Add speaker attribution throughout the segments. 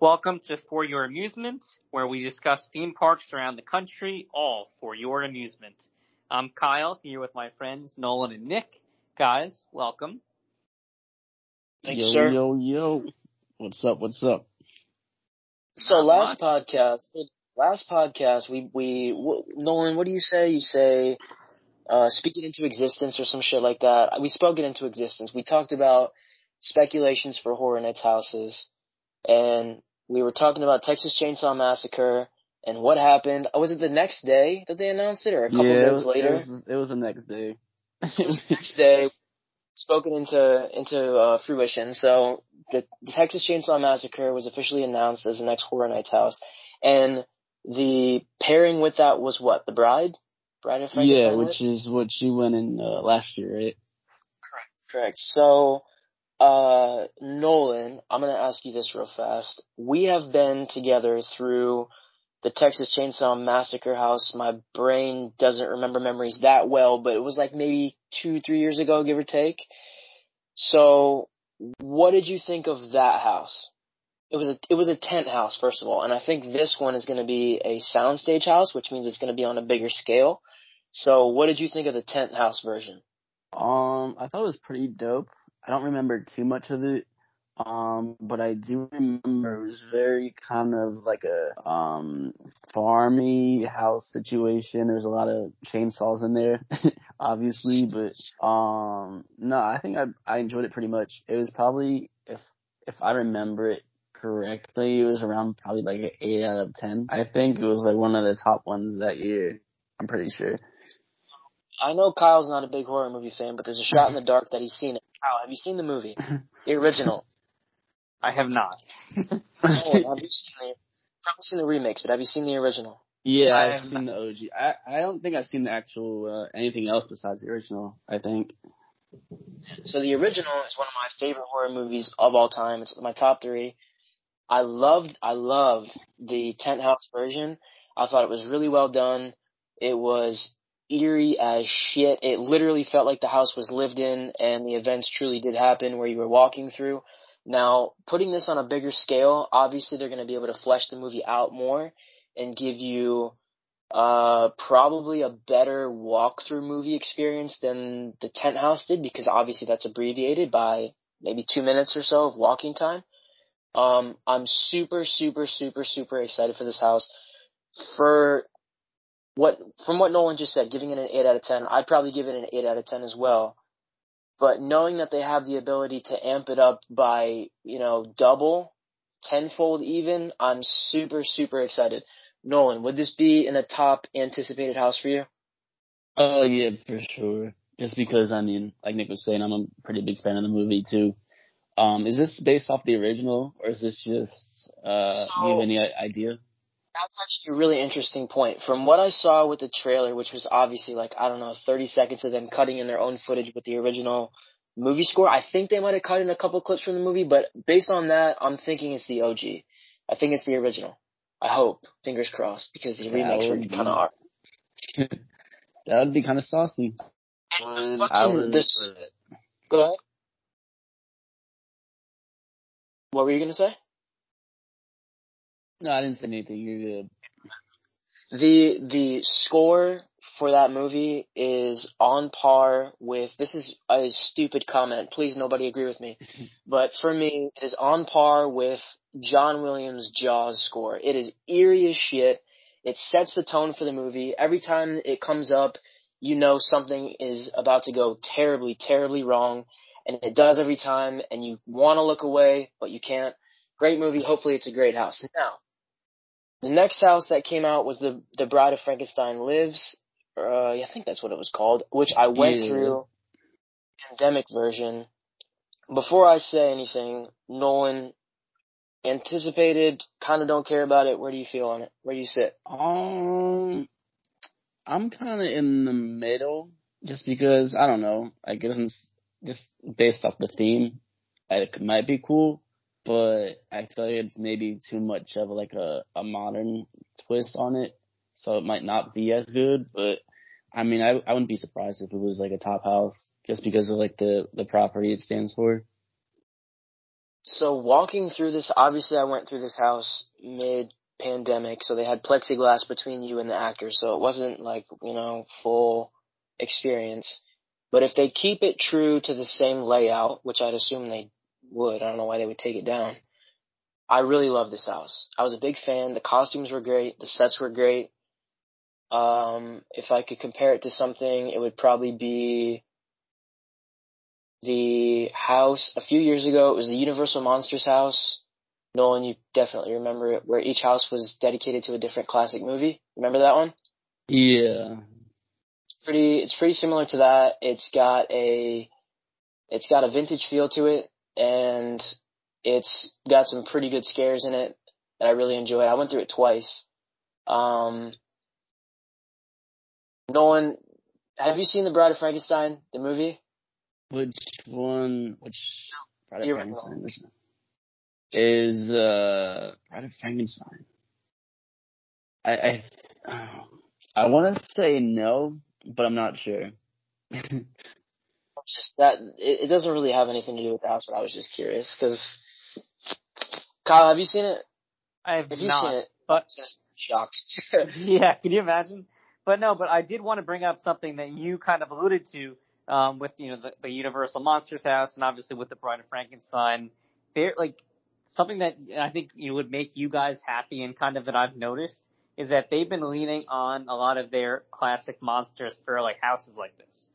Speaker 1: Welcome to For Your Amusement, where we discuss theme parks around the country, all for your amusement. I'm Kyle, here with my friends Nolan and Nick. Guys, welcome.
Speaker 2: Thank you,
Speaker 3: yo,
Speaker 2: sir.
Speaker 3: yo, yo. What's up? What's up?
Speaker 2: So
Speaker 1: Not
Speaker 2: last
Speaker 1: much.
Speaker 2: podcast, last podcast, we we w- Nolan, what do you say? You say, uh, speak it into existence or some shit like that. We spoke it into existence. We talked about speculations for Horror Nights houses, and we were talking about Texas Chainsaw Massacre and what happened. Oh, was it the next day that they announced it, or a couple
Speaker 3: yeah, it
Speaker 2: days
Speaker 3: was,
Speaker 2: later?
Speaker 3: It was, it was the next day.
Speaker 2: It was the next day spoken into into uh, fruition. So the, the Texas Chainsaw Massacre was officially announced as the next Horror Nights house, and the pairing with that was what the Bride, Bride of Frankenstein.
Speaker 3: yeah, which is what she went in uh, last year, right?
Speaker 2: Correct. Correct. So, uh, Nolan, I'm gonna ask you this real fast. We have been together through the Texas Chainsaw Massacre house. My brain doesn't remember memories that well, but it was like maybe two, three years ago, give or take. So, what did you think of that house? It was a it was a tent house first of all, and I think this one is going to be a soundstage house, which means it's going to be on a bigger scale. So, what did you think of the tent house version?
Speaker 3: Um, I thought it was pretty dope. I don't remember too much of it. Um, but I do remember it was very kind of like a um farmy house situation. There's a lot of chainsaws in there, obviously, but um no, I think I I enjoyed it pretty much. It was probably if if I remember it correctly, it was around probably like an eight out of ten. I think it was like one of the top ones that year. I'm pretty sure.
Speaker 2: I know Kyle's not a big horror movie fan, but there's a shot in the dark that he's seen it. Kyle, have you seen the movie? The original.
Speaker 1: I have not.
Speaker 2: oh, have you seen the probably seen the remakes, but have you seen the original?
Speaker 3: Yeah,
Speaker 1: I
Speaker 3: I've
Speaker 1: have
Speaker 3: seen the OG. I I don't think I've seen the actual uh, anything else besides the original. I think.
Speaker 2: So the original is one of my favorite horror movies of all time. It's my top three. I loved I loved the tent house version. I thought it was really well done. It was eerie as shit. It literally felt like the house was lived in and the events truly did happen where you were walking through. Now, putting this on a bigger scale, obviously they're going to be able to flesh the movie out more and give you uh probably a better walkthrough movie experience than the tent house did because obviously that's abbreviated by maybe two minutes or so of walking time. Um, I'm super, super, super, super excited for this house. For what from what Nolan just said, giving it an eight out of ten, I'd probably give it an eight out of ten as well. But knowing that they have the ability to amp it up by, you know, double, tenfold even, I'm super, super excited. Nolan, would this be in a top anticipated house for you?
Speaker 3: Oh yeah, for sure. Just because I mean, like Nick was saying, I'm a pretty big fan of the movie too. Um, is this based off the original, or is this just uh? do you have any idea?
Speaker 2: That's actually a really interesting point. From what I saw with the trailer, which was obviously like, I don't know, 30 seconds of them cutting in their own footage with the original movie score, I think they might have cut in a couple clips from the movie, but based on that, I'm thinking it's the OG. I think it's the original. I hope. Fingers crossed, because the
Speaker 3: That
Speaker 2: remakes were kind of hard.
Speaker 3: That would be kind of saucy.
Speaker 2: And
Speaker 3: I
Speaker 2: fucking this, go ahead. What were you gonna say?
Speaker 3: No, I didn't say anything. You're good.
Speaker 2: The the score for that movie is on par with this is a stupid comment. Please nobody agree with me. But for me, it is on par with John Williams' Jaws score. It is eerie as shit. It sets the tone for the movie. Every time it comes up, you know something is about to go terribly, terribly wrong. And it does every time, and you want to look away, but you can't. Great movie. Hopefully it's a great house. Now, the next house that came out was the the Bride of Frankenstein Lives. Uh, I think that's what it was called, which I went
Speaker 3: Yeah.
Speaker 2: through pandemic version. Before I say anything, Nolan anticipated, kind of don't care about it. Where do you feel on it? Where do you sit?
Speaker 3: Um, I'm kind of in the middle, just because I don't know. I guess doesn't just based off the theme. It might be cool, but I feel like it's maybe too much of like a a modern twist on it, so it might not be as good. But I mean, I I wouldn't be surprised if it was like a top house, just because of like the the property it stands for.
Speaker 2: So walking through this, obviously I went through this house mid pandemic, so they had plexiglass between you and the actors, so it wasn't like, you know, full experience. But if they keep it true to the same layout, which I'd assume they would, I don't know why they would take it down. I really love this house. I was a big fan. The costumes were great. The sets were great. Um, if I could compare it to something, it would probably be the house a few years ago. It was the Universal Monsters house. Nolan, you definitely remember it, where each house was dedicated to a different classic movie. Remember that one?
Speaker 3: Yeah.
Speaker 2: It's pretty. It's pretty similar to that. It's got a. It's got a vintage feel to it, and it's got some pretty good scares in it that I really enjoy. I went through it twice. Um, Nolan, have you seen The Bride of Frankenstein, the movie?
Speaker 3: Which one? Which Bride of Frankenstein? Is uh Bride of Frankenstein? I I I want to say no, but I'm not sure.
Speaker 2: Just that it, it doesn't really have anything to do with the house, but I was just curious because Kyle, have you seen it?
Speaker 1: I have
Speaker 2: If
Speaker 1: not.
Speaker 2: seen it,
Speaker 1: but-
Speaker 2: just shocked.
Speaker 1: yeah, can you imagine? But no, but I did want to bring up something that you kind of alluded to um, with you know the, the Universal Monsters house and obviously with the Bride of Frankenstein. They're like something that I think you know, would make you guys happy and kind of that I've noticed is that they've been leaning on a lot of their classic monsters for like houses like this.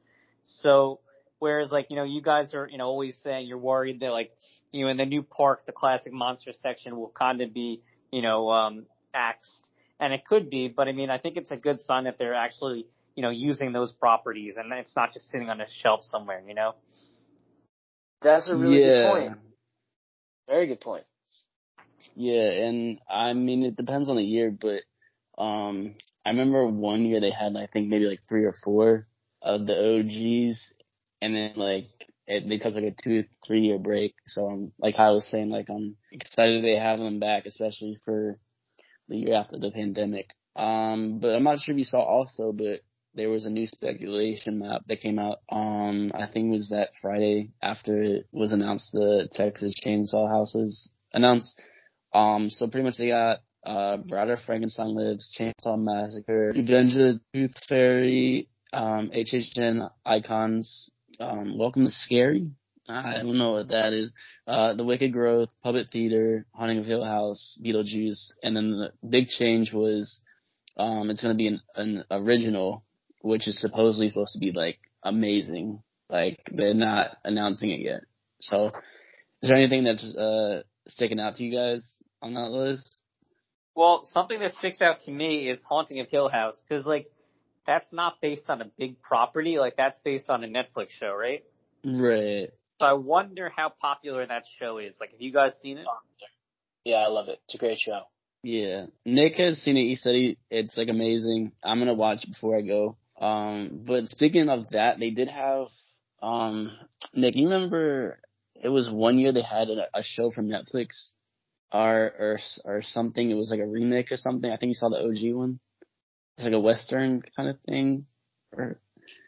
Speaker 1: So whereas like you know you guys are you know always saying you're worried that like you know in the new park the classic monster section will kind of be you know um axed and it could be, but I mean, I think it's a good sign that they're actually, you know, using those properties and it's not just sitting on a shelf somewhere, you know?
Speaker 2: That's a really
Speaker 3: yeah.
Speaker 2: good point. Very good point.
Speaker 3: Yeah, and I mean it depends on the year, but um I remember one year they had I think maybe like three or four of the OGs, and then like it, they took like a two three year break. So I'm like I was saying, like I'm excited they have them back, especially for the year after the pandemic. Um, but I'm not sure if you saw also, but there was a new speculation map that came out. Um, I think it was that Friday after it was announced the Texas Chainsaw House was announced. Um, so pretty much they got uh, of Frankenstein Lives, Chainsaw Massacre, Revenge of the Tooth Fairy, um, HHN Icons, um, Welcome to Scary. I don't know what that is. Uh, The Wicked Growth, Puppet Theater, Haunting of Hill House, Beetlejuice, and then the big change was, um, it's gonna be an, an original, which is supposedly supposed to be like amazing. Like they're not announcing it yet. So, is there anything that's uh sticking out to you guys on that list?
Speaker 1: Well, something that sticks out to me is Haunting of Hill House, cause like, that's not based on a big property, like that's based on a Netflix show, right?
Speaker 3: Right.
Speaker 1: So I wonder how popular that show is. Like, have you guys seen it?
Speaker 2: Yeah, I love it. It's a great show.
Speaker 3: Yeah. Nick has seen it. He said he, it's like amazing. I'm gonna watch it before I go. Um, but speaking of that, they did have, um, Nick, you remember it was one year they had a, a show from Netflix or, or, or something. It was like a remake or something. I think you saw the OG one. It's like a Western kind of thing. Or,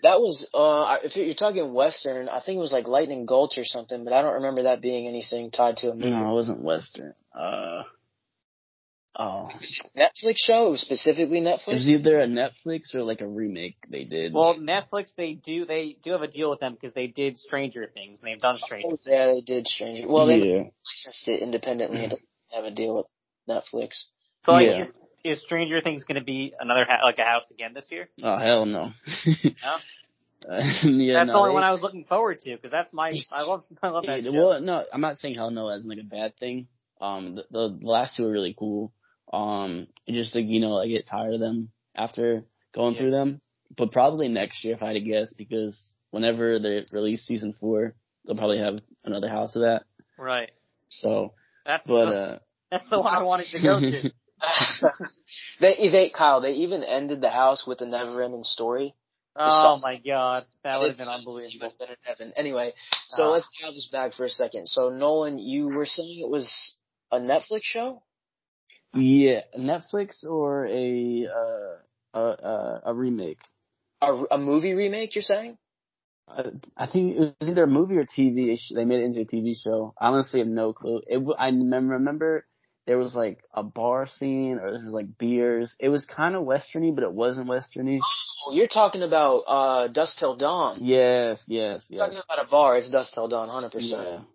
Speaker 2: That was, uh, if you're talking Western, I think it was like Lightning Gulch or something, but I don't remember that being anything tied to a movie.
Speaker 3: no, it wasn't Western. Uh, oh.
Speaker 2: Netflix show? It was specifically
Speaker 3: It
Speaker 2: Netflix?
Speaker 3: was either a Netflix or like a remake they did.
Speaker 1: Well, Netflix, they do, they do have a deal with them because they did Stranger Things and they've done Stranger
Speaker 2: Oh, yeah, they did Stranger. Well, they
Speaker 3: yeah.
Speaker 2: licensed it independently and have a deal with Netflix.
Speaker 1: So like,
Speaker 3: Yeah.
Speaker 1: Is, Stranger Things going to be another ha- like a house again this year?
Speaker 3: Oh hell no.
Speaker 1: No?
Speaker 3: Uh, yeah,
Speaker 1: that's
Speaker 3: no,
Speaker 1: the only one I was looking forward to because that's my I love I love that show.
Speaker 3: well, no, I'm not saying hell no as like a bad thing. Um, the, the last two are really cool. Um, just like you know, I get tired of them after going
Speaker 1: Yeah.
Speaker 3: through them. But probably next year if I had to guess, because whenever they release season four, they'll probably have another house of that.
Speaker 1: right.
Speaker 3: So,
Speaker 1: That's
Speaker 3: but
Speaker 1: the,
Speaker 3: uh,
Speaker 1: that's the one I wanted to go to.
Speaker 2: they, they, Kyle, they even ended the house with a never-ending story.
Speaker 1: Oh my god, that would have been
Speaker 2: You
Speaker 1: unbelievable.
Speaker 2: would have been heaven. Anyway, so
Speaker 1: Ah.
Speaker 2: let's dial this back for a second. So Nolan, you were saying it was a Netflix show?
Speaker 3: yeah, Netflix or a uh, a a, a remake.
Speaker 2: A, a movie remake, you're saying?
Speaker 3: Uh, I think it was either a movie or TV. They made it into a TV show. I honestly have no clue. It. I remember there was like a bar scene or there was like beers. It was kind of westerny, but it wasn't westerny.
Speaker 2: Oh, you're talking about uh Dusk Till Dawn.
Speaker 3: Yes, yes, yes.
Speaker 2: Talking about a bar, it's Dusk Till Dawn, hundred percent.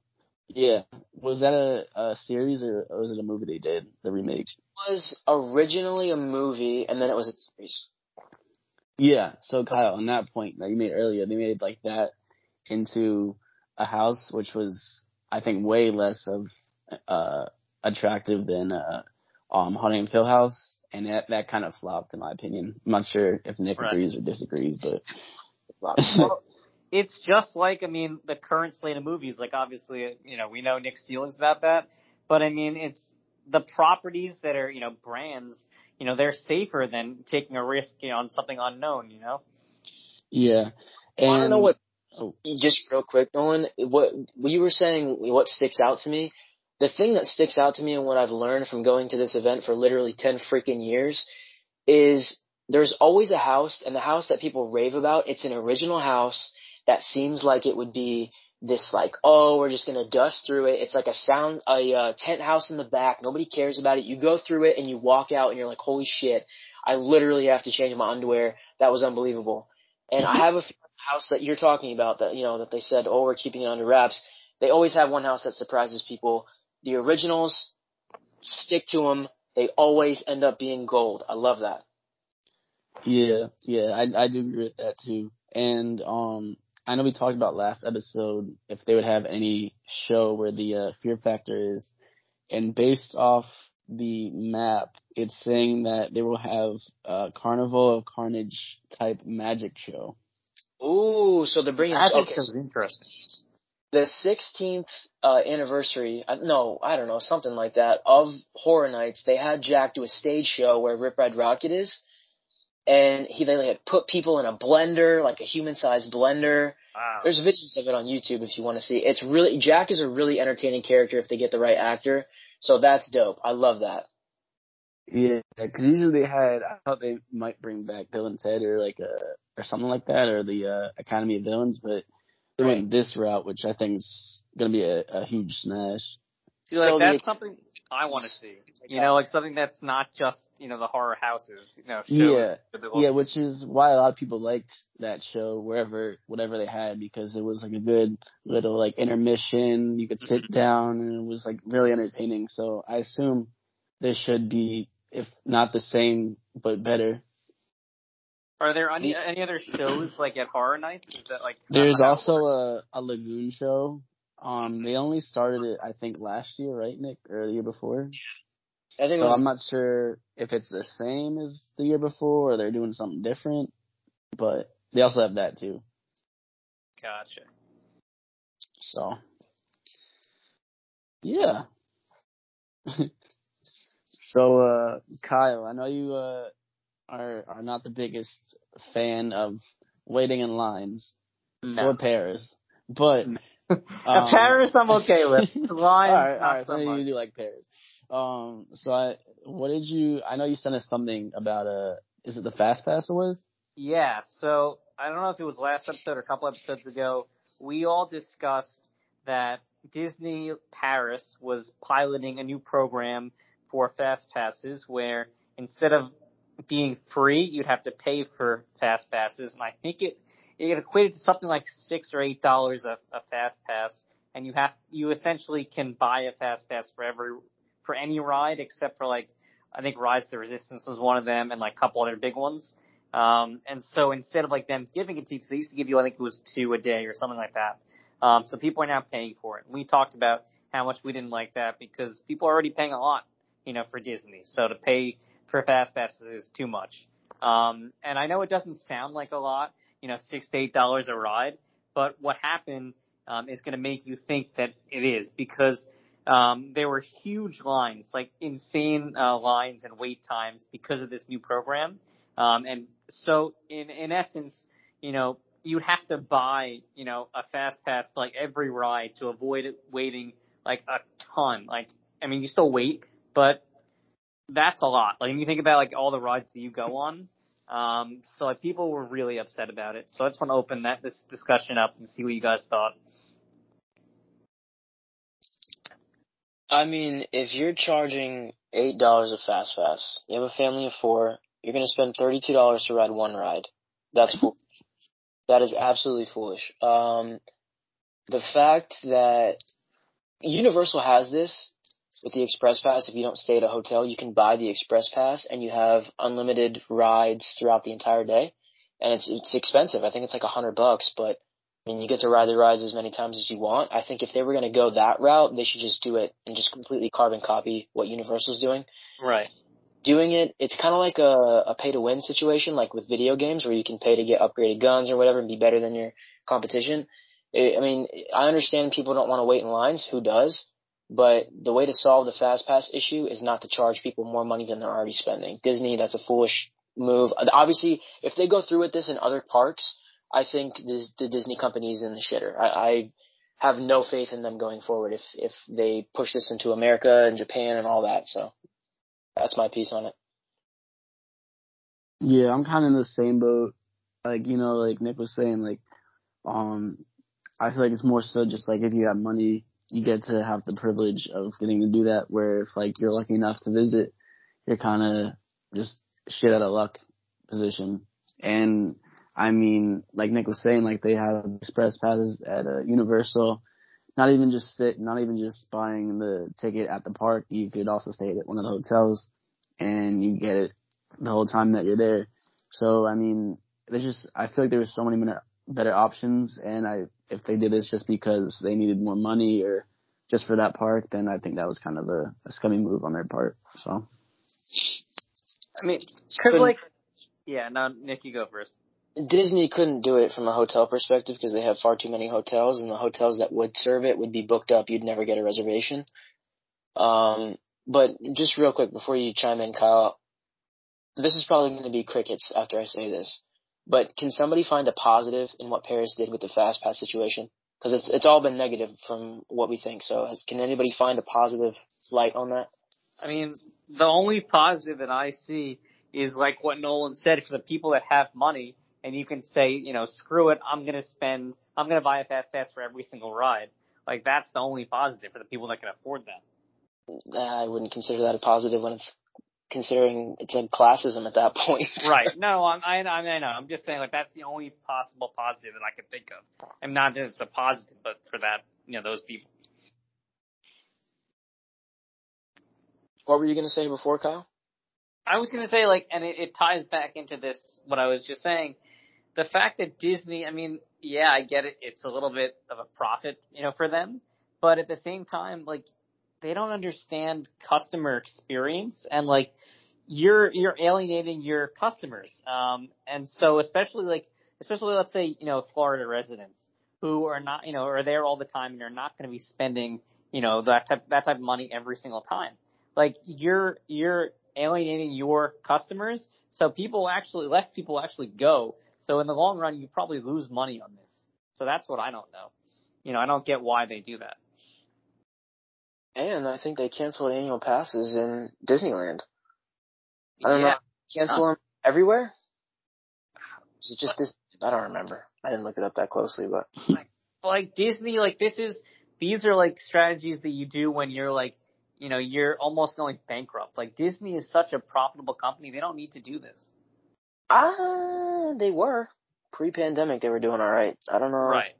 Speaker 3: Yeah. Was that a, a series or, or was it a movie they did, the remake?
Speaker 2: It was originally a movie, and then it was a series.
Speaker 3: Yeah. So Kyle, on that point that you made earlier, they made like that into a house, which was, I think, way less of, uh, attractive than, uh, um, Haunting of Hill House. And that, that kind of flopped in my opinion. I'm not sure if Nick
Speaker 1: Right.
Speaker 3: agrees or disagrees, but
Speaker 1: Well, it's just like I mean the current slate of movies. Like obviously, you know, we know Nick's feelings about that, but I mean it's the properties that are you know brands. You know, they're safer than taking a risk you know, on something unknown. You know.
Speaker 3: yeah.
Speaker 2: I want to
Speaker 3: And
Speaker 2: know what
Speaker 3: oh.
Speaker 2: just real quick, Nolan. What what you were saying, what sticks out to me? The thing that sticks out to me and what I've learned from going to this event for literally ten freaking years is there's always a house, and the house that people rave about, it's an original house that seems like it would be this like, oh, we're just gonna dust through it. It's like a sound, a uh, tent house in the back. Nobody cares about it. You go through it and you walk out and you're like, holy shit! I literally have to change my underwear. That was unbelievable. And I have a house that you're talking about that you know that they said, oh, we're keeping it under wraps. They always have one house that surprises people. The originals stick to them. They always end up being gold. I love that.
Speaker 3: Yeah, yeah, I I do agree with that too. And um I know we talked about last episode if they would have any show where the uh, fear factor is and based off the map it's saying that they will have a Carnival of Carnage type magic show.
Speaker 2: Ooh, so they're bringing
Speaker 1: That
Speaker 2: okay,
Speaker 1: interesting.
Speaker 2: The 16th uh, anniversary. uh, No, I don't know, something like that of Horror Nights. They had Jack do a stage show where Rip Ride Rocket is, and he they like put people in a blender, like a human-sized blender.
Speaker 1: Wow.
Speaker 2: There's videos of it on YouTube if you want to see. It's really Jack is a really entertaining character if they get the right actor. So that's dope. I love that.
Speaker 3: Yeah, because usually they had I thought they might bring back Bill and Ted or like a or something like that or the uh, Academy of Villains, but they went this route, which I think is gonna be a, a huge smash.
Speaker 1: See, like
Speaker 2: So the-
Speaker 1: that's something I want to see. You know, like something that's not just you know the horror houses. You know, show
Speaker 3: Yeah.
Speaker 1: the-
Speaker 3: Yeah, which is why a lot of people liked that show wherever whatever they had because it was like a good little like intermission. You could sit mm-hmm. down and it was like really entertaining. So I assume this should be if not the same but better.
Speaker 1: Are there any any other shows like at Horror Nights? Is that like
Speaker 3: There's also a a lagoon show. Um, they only started it I think last year, right, Nick, or the year before.
Speaker 2: I think
Speaker 3: So
Speaker 2: was,
Speaker 3: I'm not sure if it's the same as the year before or they're doing something different. But they also have that too.
Speaker 1: gotcha.
Speaker 3: So, yeah. so, uh, Kyle, I know you, uh, are, are not the biggest fan of waiting in lines
Speaker 1: No.
Speaker 3: or Paris, but, um,
Speaker 1: Paris, I'm okay with. Lines,
Speaker 3: alright,
Speaker 1: not
Speaker 3: alright,
Speaker 1: so
Speaker 3: so you do like Paris. Um, so I, what did you, I know you sent us something about, uh, is it the Fast Pass it was?
Speaker 1: Yeah, so I don't know if it was last episode or a couple episodes ago. We all discussed that Disney Paris was piloting a new program for fast passes where instead of being free, you'd have to pay for fast passes, and I think it it equated to something like six or eight dollars a, a fast pass, and you have you essentially can buy a fast pass for every for any ride except for like I think Rise to the Resistance was one of them, and like a couple other big ones. Um, and so instead of like them giving it to you, because they used to give you, I think it was two a day or something like that. Um, so people are now paying for it. We talked about how much we didn't like that because people are already paying a lot, you know, for Disney. So to pay for fast passes is too much. Um, and I know it doesn't sound like a lot, you know, six to eight dollars a ride, but what happened um, is going to make you think that it is because um, there were huge lines, like insane uh, lines and wait times because of this new program. Um, and so in, in essence, you know, you'd have to buy, you know, a fast pass like every ride to avoid it waiting like a ton. Like, I mean, you still wait, but that's a lot. Like, when you think about like all the rides that you go on, Um, so like people were really upset about it. So I just want to open that this discussion up and see what you guys thought.
Speaker 2: I mean, if you're charging eight dollars a fast pass, you have a family of four, you're gonna spend thirty two dollars to ride one ride. That's. That is absolutely foolish. Um, the fact that Universal has this with the Express Pass, if you don't stay at a hotel, you can buy the Express Pass and you have unlimited rides throughout the entire day. And it's it's expensive. I think it's like a hundred bucks, but I mean you get to ride the rides as many times as you want. I think if they were gonna go that route, they should just do it and just completely carbon copy what Universal's doing.
Speaker 1: Right.
Speaker 2: Doing it, it's kind of like a, a pay to win situation, like with video games where you can pay to get upgraded guns or whatever and be better than your competition. I mean, I understand people don't want to wait in lines. Who does? But the way to solve the fast pass issue is not to charge people more money than they're already spending. Disney, that's a foolish move. Obviously, if they go through with this in other parks, I think this, the Disney company is in the shitter. I, I have no faith in them going forward if if they push this into America and Japan and all that. So that's my piece on it.
Speaker 3: Yeah, I'm kind of in the same boat. Like you know, like Nick was saying, like um, I feel like it's more so just like if you have money, you get to have the privilege of getting to do that. Where if like you're lucky enough to visit, you're kind of just shit out of luck position. And I mean, like Nick was saying, like they have express passes at a Universal. Not even just sit, not even just buying the ticket at the park. You could also stay at one of the hotels, and you get it the whole time that you're there. So I mean, there's just I feel like there was so many better options, and I if they did this just because they needed more money or just for that park, then I think that was kind of a, a scummy move on their part. So.
Speaker 1: I mean, cause like, yeah, now Nick, you go first.
Speaker 2: Disney couldn't do it from a hotel perspective because they have far too many hotels, and the hotels that would serve it would be booked up. You'd never get a reservation. Um, but just real quick before you chime in, Kyle, this is probably going to be crickets after I say this. But can somebody find a positive in what Paris did with the fast pass situation? Because it's it's all been negative from what we think. So has, can anybody find a positive light on that?
Speaker 1: I mean, the only positive that I see is like what Nolan said for the people that have money, and you can say, you know, screw it, I'm gonna spend, I'm gonna buy a fast pass for every single ride. Like that's the only positive for the people that can afford that.
Speaker 2: I wouldn't consider that a positive when it's considering it's a classism at that point.
Speaker 1: right. No, I'm, I, I know. I'm just saying like that's the only possible positive that I could think of. I'm not that it's a positive, but for that, you know, those people.
Speaker 2: What were you going to say before, Kyle?
Speaker 1: I was going to say like, and it, it ties back into this, what I was just saying. The fact that Disney, I mean, yeah, I get it. It's a little bit of a profit, you know, for them. But at the same time, like, they don't understand customer experience and like you're you're alienating your customers. Um, and so especially like especially let's say you know Florida residents who are not you know are there all the time and are not going to be spending you know that type that type of money every single time. Like you're you're alienating your customers, so people actually less people actually go. So in the long run, you probably lose money on this. So that's what I don't know. You know, I don't get why they do that.
Speaker 2: And I think they canceled annual passes in Disneyland. I don't yeah. know. Cancel them everywhere? Is it just this? I don't remember. I didn't look it up that closely, but.
Speaker 1: Like, like Disney, like this is, these are like strategies that you do when you're like, you know, you're almost going bankrupt. Like Disney is such a profitable company. They don't need to do this.
Speaker 2: Ah, uh, they were. Pre-pandemic, they were doing alright. I don't know.
Speaker 1: Right.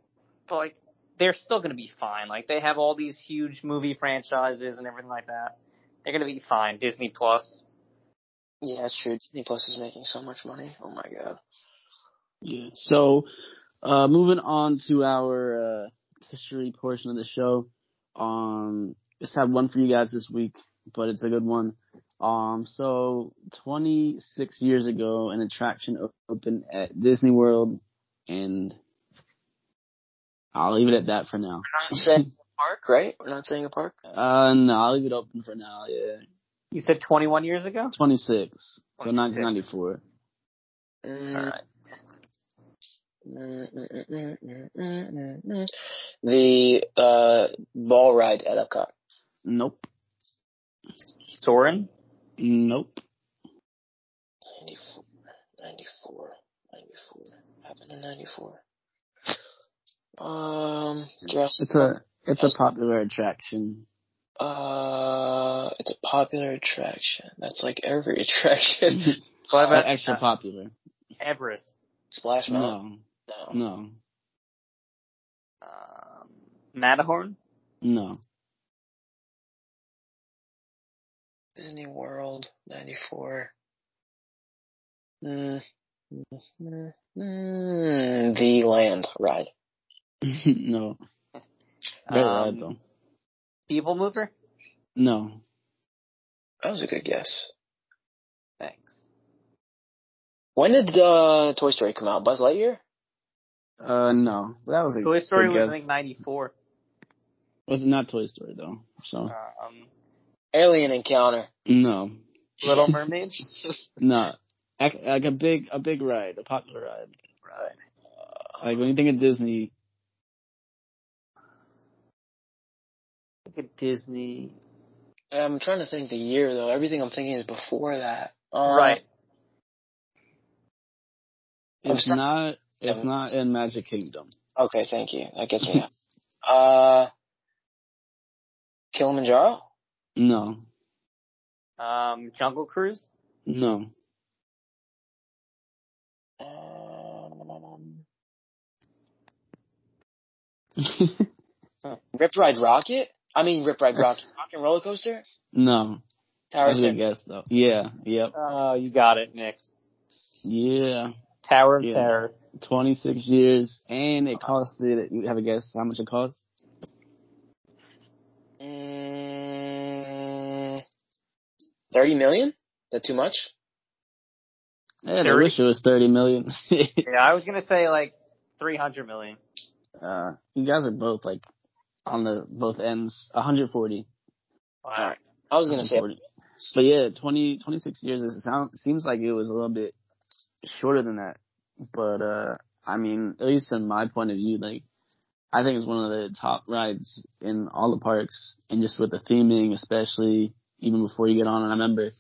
Speaker 1: But like, they're still going to be fine. Like they have all these huge movie franchises and everything like that. They're going to be fine. Disney Plus.
Speaker 2: Yeah, that's true. Disney Plus is making so much money. Oh my god.
Speaker 3: Yeah. So, uh, moving on to our uh, history portion of the show. Um, just have one for you guys this week, but it's a good one. Um, so 26 years ago, an attraction opened at Disney World, and I'll leave it at that for now.
Speaker 2: We're not saying a park, right? We're not saying a park.
Speaker 3: Uh, no, I'll leave it open for now. Yeah.
Speaker 1: You said 21 years ago.
Speaker 3: 26. 26. So 1994.
Speaker 1: Mm. All right.
Speaker 2: The uh, ball ride at Epcot.
Speaker 3: Nope.
Speaker 1: Soarin'?
Speaker 3: Nope.
Speaker 2: 94. 94. 94. 94. Happened in 94. Um, Jurassic
Speaker 3: It's a it's a popular attraction.
Speaker 2: Uh, it's a popular attraction. That's like every attraction.
Speaker 1: What
Speaker 3: But extra
Speaker 1: uh,
Speaker 3: popular.
Speaker 1: Everest?
Speaker 2: Splash Mountain?
Speaker 3: No,
Speaker 2: No.
Speaker 3: no,
Speaker 1: Um, Matterhorn?
Speaker 3: no.
Speaker 2: Disney World, 94. Mm. Mm, mm, the Land ride.
Speaker 3: no. Great ride
Speaker 1: Um,
Speaker 3: though.
Speaker 1: People Mover?
Speaker 3: No.
Speaker 2: That was a good guess.
Speaker 1: Thanks.
Speaker 2: When did uh, Toy Story come out? Buzz Lightyear?
Speaker 3: Uh, no. That was a
Speaker 1: Toy Story
Speaker 3: good
Speaker 1: was, I
Speaker 3: guess.
Speaker 1: think, 94.
Speaker 3: Was not Toy Story though? So
Speaker 1: Um,
Speaker 2: Alien Encounter.
Speaker 3: no,
Speaker 1: Little Mermaid?
Speaker 3: no. Like, like a big a big ride, a popular ride.
Speaker 1: right.
Speaker 3: Like when you think of Disney,
Speaker 1: Look at Disney.
Speaker 2: I'm trying to think the year though. Everything I'm thinking is before that. Uh,
Speaker 1: right.
Speaker 3: It's
Speaker 2: sorry.
Speaker 3: not it's
Speaker 2: Yeah.
Speaker 3: not in Magic Kingdom.
Speaker 2: Okay, thank you. That gets me. uh, Kilimanjaro.
Speaker 3: No,
Speaker 1: Um, Jungle Cruise?
Speaker 3: no.
Speaker 2: Um, Rip Ride Rocket. I mean Rip Ride Rocket. Rock and Roller Coaster.
Speaker 3: no.
Speaker 2: Tower
Speaker 3: That's a guess though. Yeah, yep,
Speaker 1: Oh, you got it, Nick.
Speaker 3: yeah.
Speaker 1: Tower of
Speaker 3: Yeah.
Speaker 1: Terror.
Speaker 3: Twenty six years, and it costed. You have a guess how much it cost?
Speaker 2: Mm, Thirty million. Is that too much?
Speaker 3: Yeah, I
Speaker 1: Thirty?
Speaker 3: wish it was thirty million.
Speaker 1: Yeah, I was gonna say like 300 million.
Speaker 3: uh, you guys are both like on the both ends. One hundred forty.
Speaker 1: Wow.
Speaker 2: I was gonna say
Speaker 3: But yeah, 20, 26 years. It sound, seems like it was a little bit shorter than that. But uh, I mean, at least in my point of view, like I think it's one of the top rides in all the parks, and just with the theming, especially even before you get on. And I remember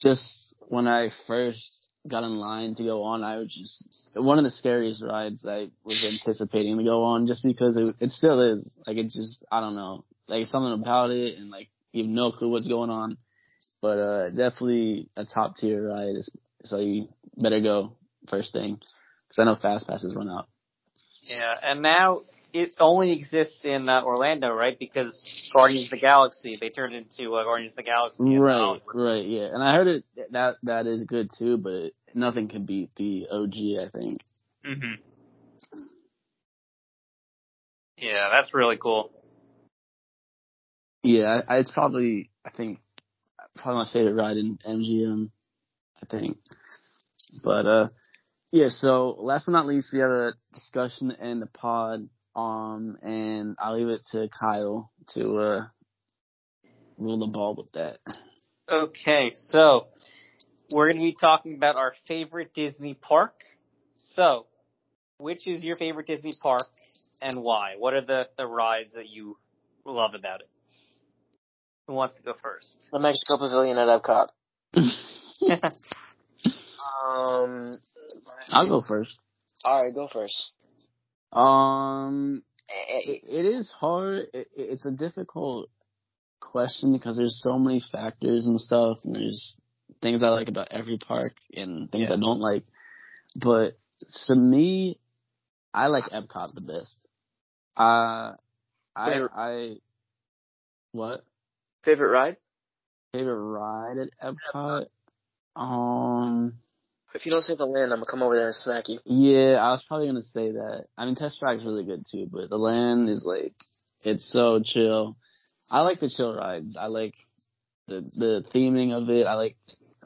Speaker 3: just when I first got in line to go on, I was just one of the scariest rides I was anticipating to go on, just because it, it still is. Like it just, I don't know, like something about it, and like you have no clue what's going on. But uh, definitely a top tier ride, so you better go first thing, because I know fast passes run out.
Speaker 1: Yeah, and now it only exists in uh, Orlando, right? Because Guardians of the Galaxy, they turned into uh, Guardians of the Galaxy.
Speaker 3: Right,
Speaker 1: Hollywood.
Speaker 3: right, yeah. And I heard it that that is good too, but nothing can beat the OG. I think.
Speaker 1: Mhm. Yeah, that's really cool.
Speaker 3: Yeah, I, it's probably I think probably my favorite ride in MGM. I think, but uh, yeah. So last but not least, we have a discussion in the pod. Um, and I'll leave it to Kyle to uh rule the ball with that.
Speaker 1: Okay, so we're going to be talking about our favorite Disney park. So, which is your favorite Disney park and why? What are the, the rides that you love about it? Who wants to go first?
Speaker 2: the Mexico Pavilion at Epcot. Um,
Speaker 3: I'll go first.
Speaker 2: all right, go first.
Speaker 3: Um, it, it is hard. It, it's a difficult question because there's so many factors and stuff, and there's things I like about every park and things
Speaker 1: Yeah.
Speaker 3: I don't like. But to me, I like Epcot the best. Uh, I, I, what
Speaker 2: Favorite ride?
Speaker 3: favorite ride at Epcot? Um,
Speaker 2: If you don't say the land, I'm gonna come over there and smack you.
Speaker 3: Yeah, I was probably gonna say that. I mean, Test Track's is really good too, but the land is like, it's so chill. I like the chill rides. I like the the theming of it. I like,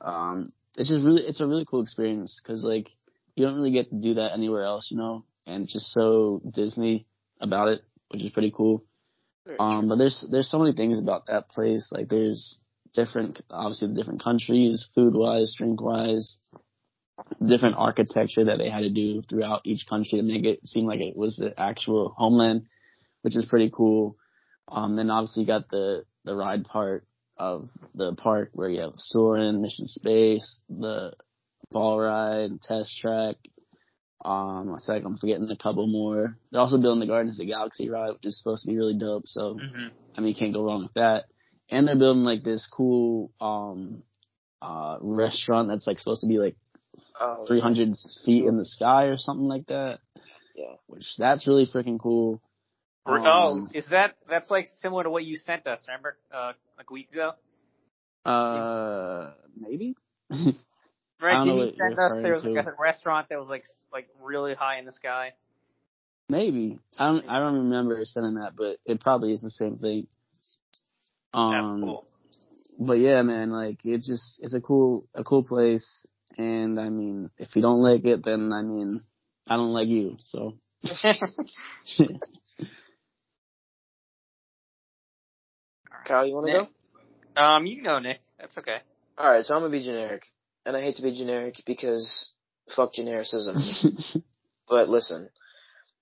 Speaker 3: um, it's just really, it's a really cool experience because like you don't really get to do that anywhere else, you know, and it's just so Disney about it, which is pretty cool. Um, but there's there's so many things about that place. Like there's different, obviously the different countries, food wise, drink wise, different architecture that they had to do throughout each country to make it seem like it was the actual homeland, which is pretty cool. Um, then obviously you got the the ride part of the park where you have Soarin', Mission Space, the ball ride, test track. Um, I feel like I'm forgetting a couple more. They're also building the Guardians of the Galaxy ride, which is supposed to be really dope. So,
Speaker 1: hmm
Speaker 3: I mean, you can't go wrong with that. And they're building like this cool, um, uh, restaurant that's like supposed to be like
Speaker 2: Oh,
Speaker 3: 300 feet in the sky or something like that.
Speaker 2: Yeah.
Speaker 3: Which that's really freaking cool.
Speaker 1: oh,
Speaker 3: Um,
Speaker 1: is that that's like similar to what you sent us? Remember, uh, like a week ago,
Speaker 3: Uh, maybe.
Speaker 1: right?
Speaker 3: don't
Speaker 1: Did you
Speaker 3: what
Speaker 1: send us? There was
Speaker 3: referring
Speaker 1: like a restaurant that was like like really high in the sky.
Speaker 3: maybe. I don't. I don't remember sending that, but it probably is the same thing.
Speaker 1: That's
Speaker 3: Um,
Speaker 1: cool.
Speaker 3: but yeah, man, like it's just it's a cool a cool place, and I mean, if you don't like it, then I mean, I don't like you. So
Speaker 2: Kyle, you want to go?
Speaker 1: um, you can go, Nick. That's okay.
Speaker 2: All right, so I'm gonna be generic, and I hate to be generic because fuck genericism. but listen,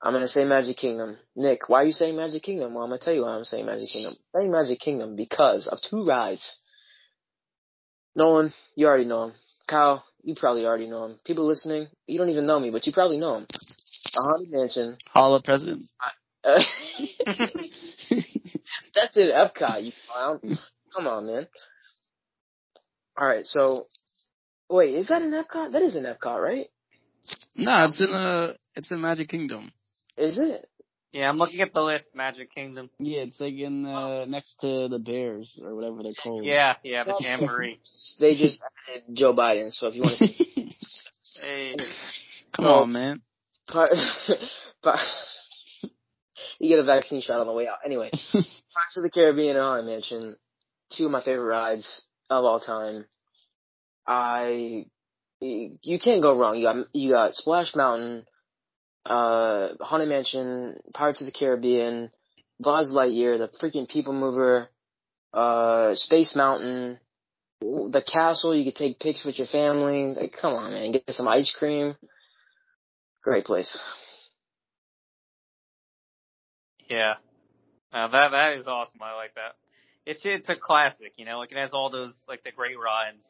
Speaker 2: I'm gonna say Magic Kingdom. Nick, why are you saying Magic Kingdom? Well, I'm gonna tell you why I'm saying Magic Kingdom. I'm saying Magic Kingdom because of two rides. Nolan, you already know him. Kyle, you probably already know him. People listening, you don't even know me, but you probably know him. A Haunted Mansion.
Speaker 3: Hall of Presidents.
Speaker 2: Uh, that's in Epcot, you clown. Come on, man. All right, so wait, is that an Epcot? That is an Epcot, right?
Speaker 3: no, it's in uh it's in Magic Kingdom.
Speaker 2: Is it?
Speaker 1: Yeah, I'm looking at the list. Magic Kingdom.
Speaker 3: Yeah, it's like in uh next to the Bears or whatever they're called.
Speaker 1: Yeah, yeah, the jamboree.
Speaker 2: They just added Joe Biden, so if you want to
Speaker 1: Hey,
Speaker 3: Come
Speaker 2: Well-
Speaker 3: on, man.
Speaker 2: But, but you get a vaccine shot on the way out. Anyway, Pirates of the Caribbean and Haunted Mansion, two of my favorite rides of all time. I, you can't go wrong. You got you got Splash Mountain, uh, Haunted Mansion, Pirates of the Caribbean, Buzz Lightyear, the freaking People Mover, uh, Space Mountain, the castle. You could take pics with your family. Like, come on, man, get some ice cream. Great place.
Speaker 1: yeah. Uh, that that is awesome. I like that. It's it's a classic, you know. Like it has all those like the great rides.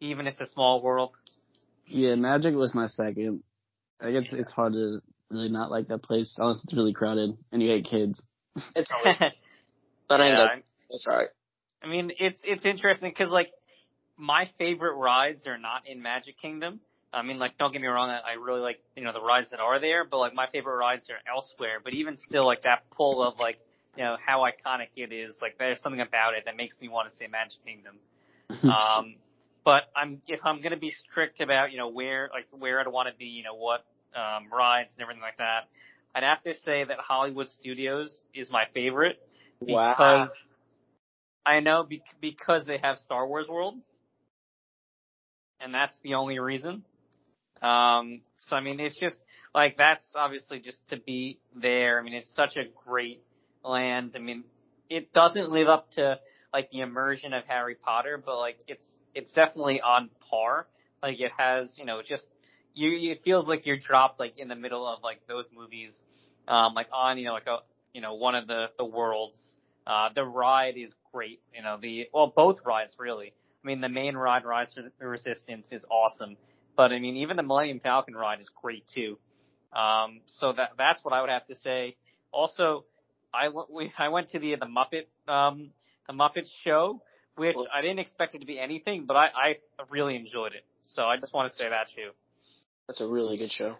Speaker 1: Even it's a small world.
Speaker 3: Yeah, Magic was my second. I guess it's hard to really not like that place unless it's really crowded and you hate kids.
Speaker 2: It's always, but I ain't
Speaker 1: Yeah,
Speaker 2: got, it's alright.
Speaker 1: I mean, it's it's interesting because like my favorite rides are not in Magic Kingdom. I mean, like don't get me wrong, I I really like you know the rides that are there, but like my favorite rides are elsewhere. But even still, like that pull of like you know how iconic it is, like there's something about it that makes me want to say Magic Kingdom. um, but I'm if I'm gonna be strict about you know where like where I'd want to be, you know what um, rides and everything like that, I'd have to say that Hollywood Studios is my favorite because
Speaker 2: Wow.
Speaker 1: I know be- because they have Star Wars World, and that's the only reason. Um, so I mean, it's just like that's obviously just to be there. I mean, it's such a great land. I mean, it doesn't live up to like the immersion of Harry Potter, but like it's it's definitely on par. Like it has, you know, just you. It feels like you're dropped like in the middle of like those movies, um, like on you know like a you know one of the the worlds. Uh, the ride is great. You know the well both rides really. I mean the main ride, Rise to the Resistance, is awesome. But I mean even the Millennium Falcon ride is great too. Um, so that that's what I would have to say. Also, I we I went to the the Muppet um the Muppet show, which I didn't expect it to be anything, but I I really enjoyed it. So I just want to say that too.
Speaker 2: That's a really good show.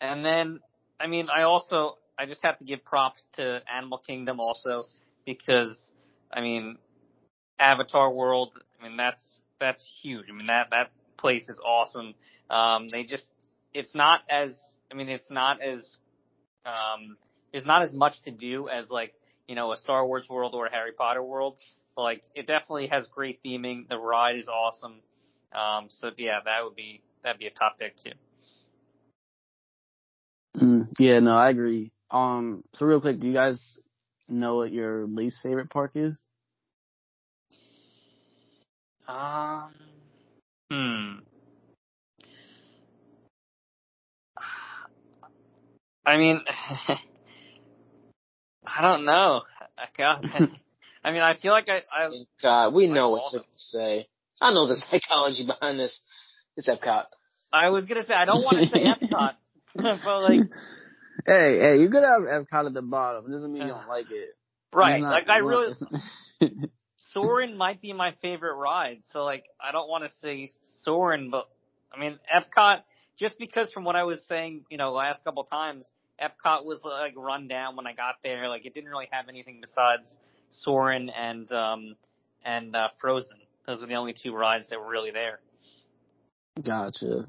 Speaker 1: And then, I mean, I also, I just have to give props to Animal Kingdom also because, I mean, Avatar World, I mean, that's, that's huge. I mean, that, that place is awesome. Um, they just, it's not as, I mean, it's not as, um, there's not as much to do as like, you know, a Star Wars world or a Harry Potter world. But like, it definitely has great theming. The ride is awesome. Um, so yeah, that would be, that'd be a top pick too.
Speaker 3: Mm, yeah, no, I agree. Um, so real quick, do you guys know what your least favorite park is?
Speaker 1: Um. Hmm. I mean, I don't know. I. I mean, I feel like I. I
Speaker 2: God, we know
Speaker 1: Like
Speaker 2: what gonna say. I know the psychology behind this. It's Epcot.
Speaker 1: I was gonna say I don't want to say Epcot, but like,
Speaker 3: hey, hey, you could have Epcot at the bottom. It doesn't mean you don't like it.
Speaker 1: right?
Speaker 3: Not-
Speaker 1: like I really, Soarin' might be my favorite ride, so like I don't want to say Soarin', but I mean Epcot, just because from what I was saying, you know, last couple times, Epcot was like run down when I got there. Like it didn't really have anything besides Soarin' and um and uh, Frozen. Those were the only two rides that were really there.
Speaker 3: Gotcha.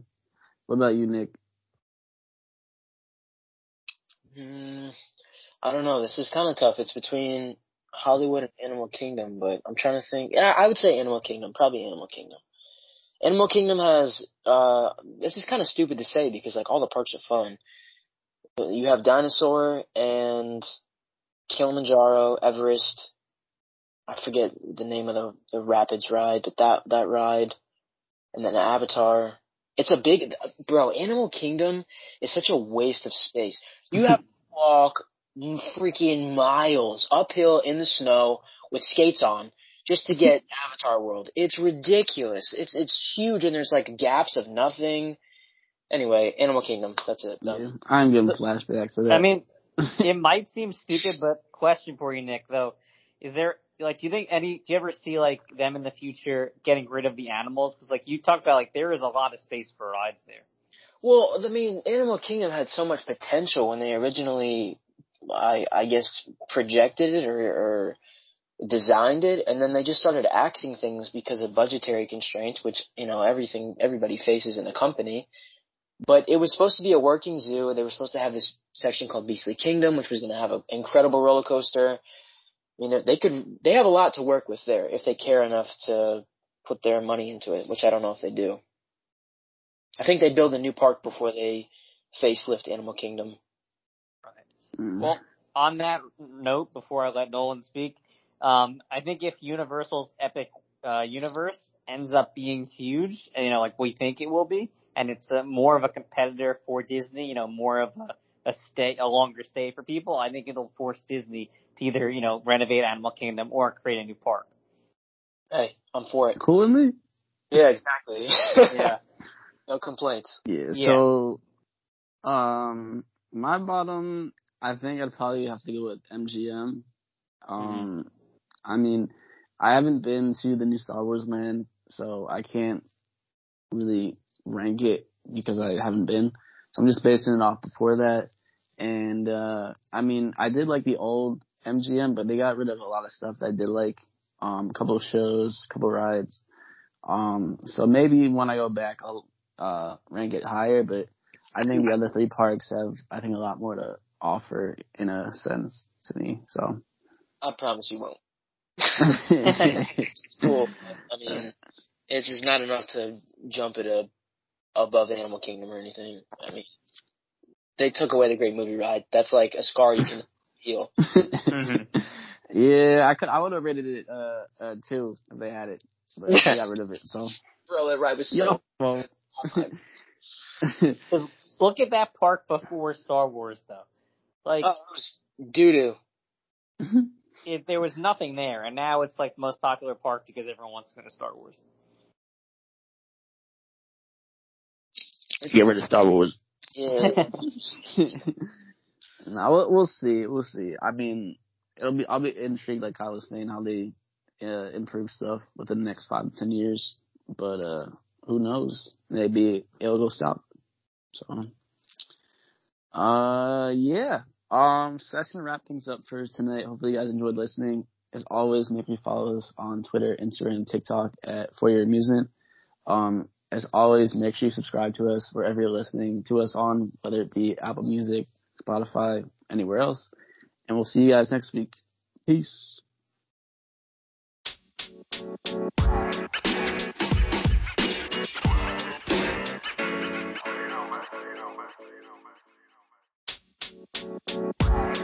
Speaker 3: What about you, Nick?
Speaker 2: Mm, I don't know. This is kind of tough. It's between Hollywood and Animal Kingdom, but I'm trying to think. Yeah, I would say Animal Kingdom. Probably Animal Kingdom. Animal Kingdom has. uh This is kind of stupid to say because like all the parks are fun. You have Dinosaur and Kilimanjaro, Everest. I forget the name of the, the Rapids ride, but that that ride, and then Avatar. It's a big bro. Animal Kingdom is such a waste of space. You have to walk freaking miles uphill in the snow with skates on just to get Avatar World. It's ridiculous. It's it's huge and there's like gaps of nothing. Anyway, Animal Kingdom. That's it. Done.
Speaker 3: Yeah, I'm getting flashbacks to that.
Speaker 1: I mean, it might seem stupid, but question for you, Nick, though, is there like, do you think any, do you ever see like them in the future getting rid of the animals? Because like you talked about, like there is a lot of space for rides there.
Speaker 2: Well, I mean, Animal Kingdom had so much potential when they originally, I I guess, projected it or, or designed it, and then they just started axing things because of budgetary constraints, which you know everything everybody faces in a company. But it was supposed to be a working zoo. They were supposed to have this section called Beastly Kingdom, which was going to have an incredible roller coaster. You know, they could they have a lot to work with there if they care enough to put their money into it, which I don't know if they do. I think they build a new park before they facelift Animal Kingdom.
Speaker 1: Right.
Speaker 3: Mm.
Speaker 1: Well, on that note, before I let Nolan speak, um, I think if Universal's Epic uh, Universe ends up being huge, you know, like we think it will be, and it's a, more of a competitor for Disney, you know, more of a, a stay, a longer stay for people, I think it'll force Disney to either, you know, renovate Animal Kingdom or create a new park.
Speaker 2: Hey, I'm for it.
Speaker 3: cool with me?
Speaker 2: Yeah, exactly.
Speaker 1: Yeah.
Speaker 2: no complaints.
Speaker 3: Yeah,
Speaker 1: Yeah.
Speaker 3: so um my bottom I think I'd probably have to go with MGM. Um I mean, I haven't been to the new Star Wars land, so I can't really rank it because I haven't been. So I'm just basing it off before that. And uh I mean, I did like the old MGM, but they got rid of a lot of stuff that I did like. Um a couple of shows, a couple of rides. Um so maybe when I go back I'll uh rank it higher, but I think the other three parks have I think a lot more to offer in a sense to me. So
Speaker 2: I promise you won't. It's cool. I mean, it's just not enough to jump it up above Animal Kingdom or anything. I mean, they took away the Great Movie Ride. That's like a scar you can heal.
Speaker 3: Yeah, I could. I would have rated it uh, uh two if they had it, but they got rid of it. So
Speaker 2: Throw it right with
Speaker 3: you
Speaker 2: snow.
Speaker 3: know,
Speaker 1: Cause look at that park before Star Wars though. Like,
Speaker 2: Oh, doo doo.
Speaker 1: If there was nothing there, and now it's like the most popular park because everyone wants to go to Star Wars.
Speaker 3: get rid of Star Wars.
Speaker 2: Yeah.
Speaker 3: no, we'll, we'll see. We'll see. I mean, it'll be. I'll be intrigued, like I was saying, how they uh, improve stuff within the next five to ten years. But uh who knows? Maybe it'll go south. So, uh, yeah. Um, so that's gonna wrap things up for tonight. Hopefully, you guys enjoyed listening. As always, make sure you follow us on Twitter, Instagram, TikTok at For Your Amusement. Um, as always, make sure you subscribe to us wherever you're listening to us on, whether it be Apple Music, Spotify, anywhere else. And we'll see you guys next week. Peace.
Speaker 4: Bye.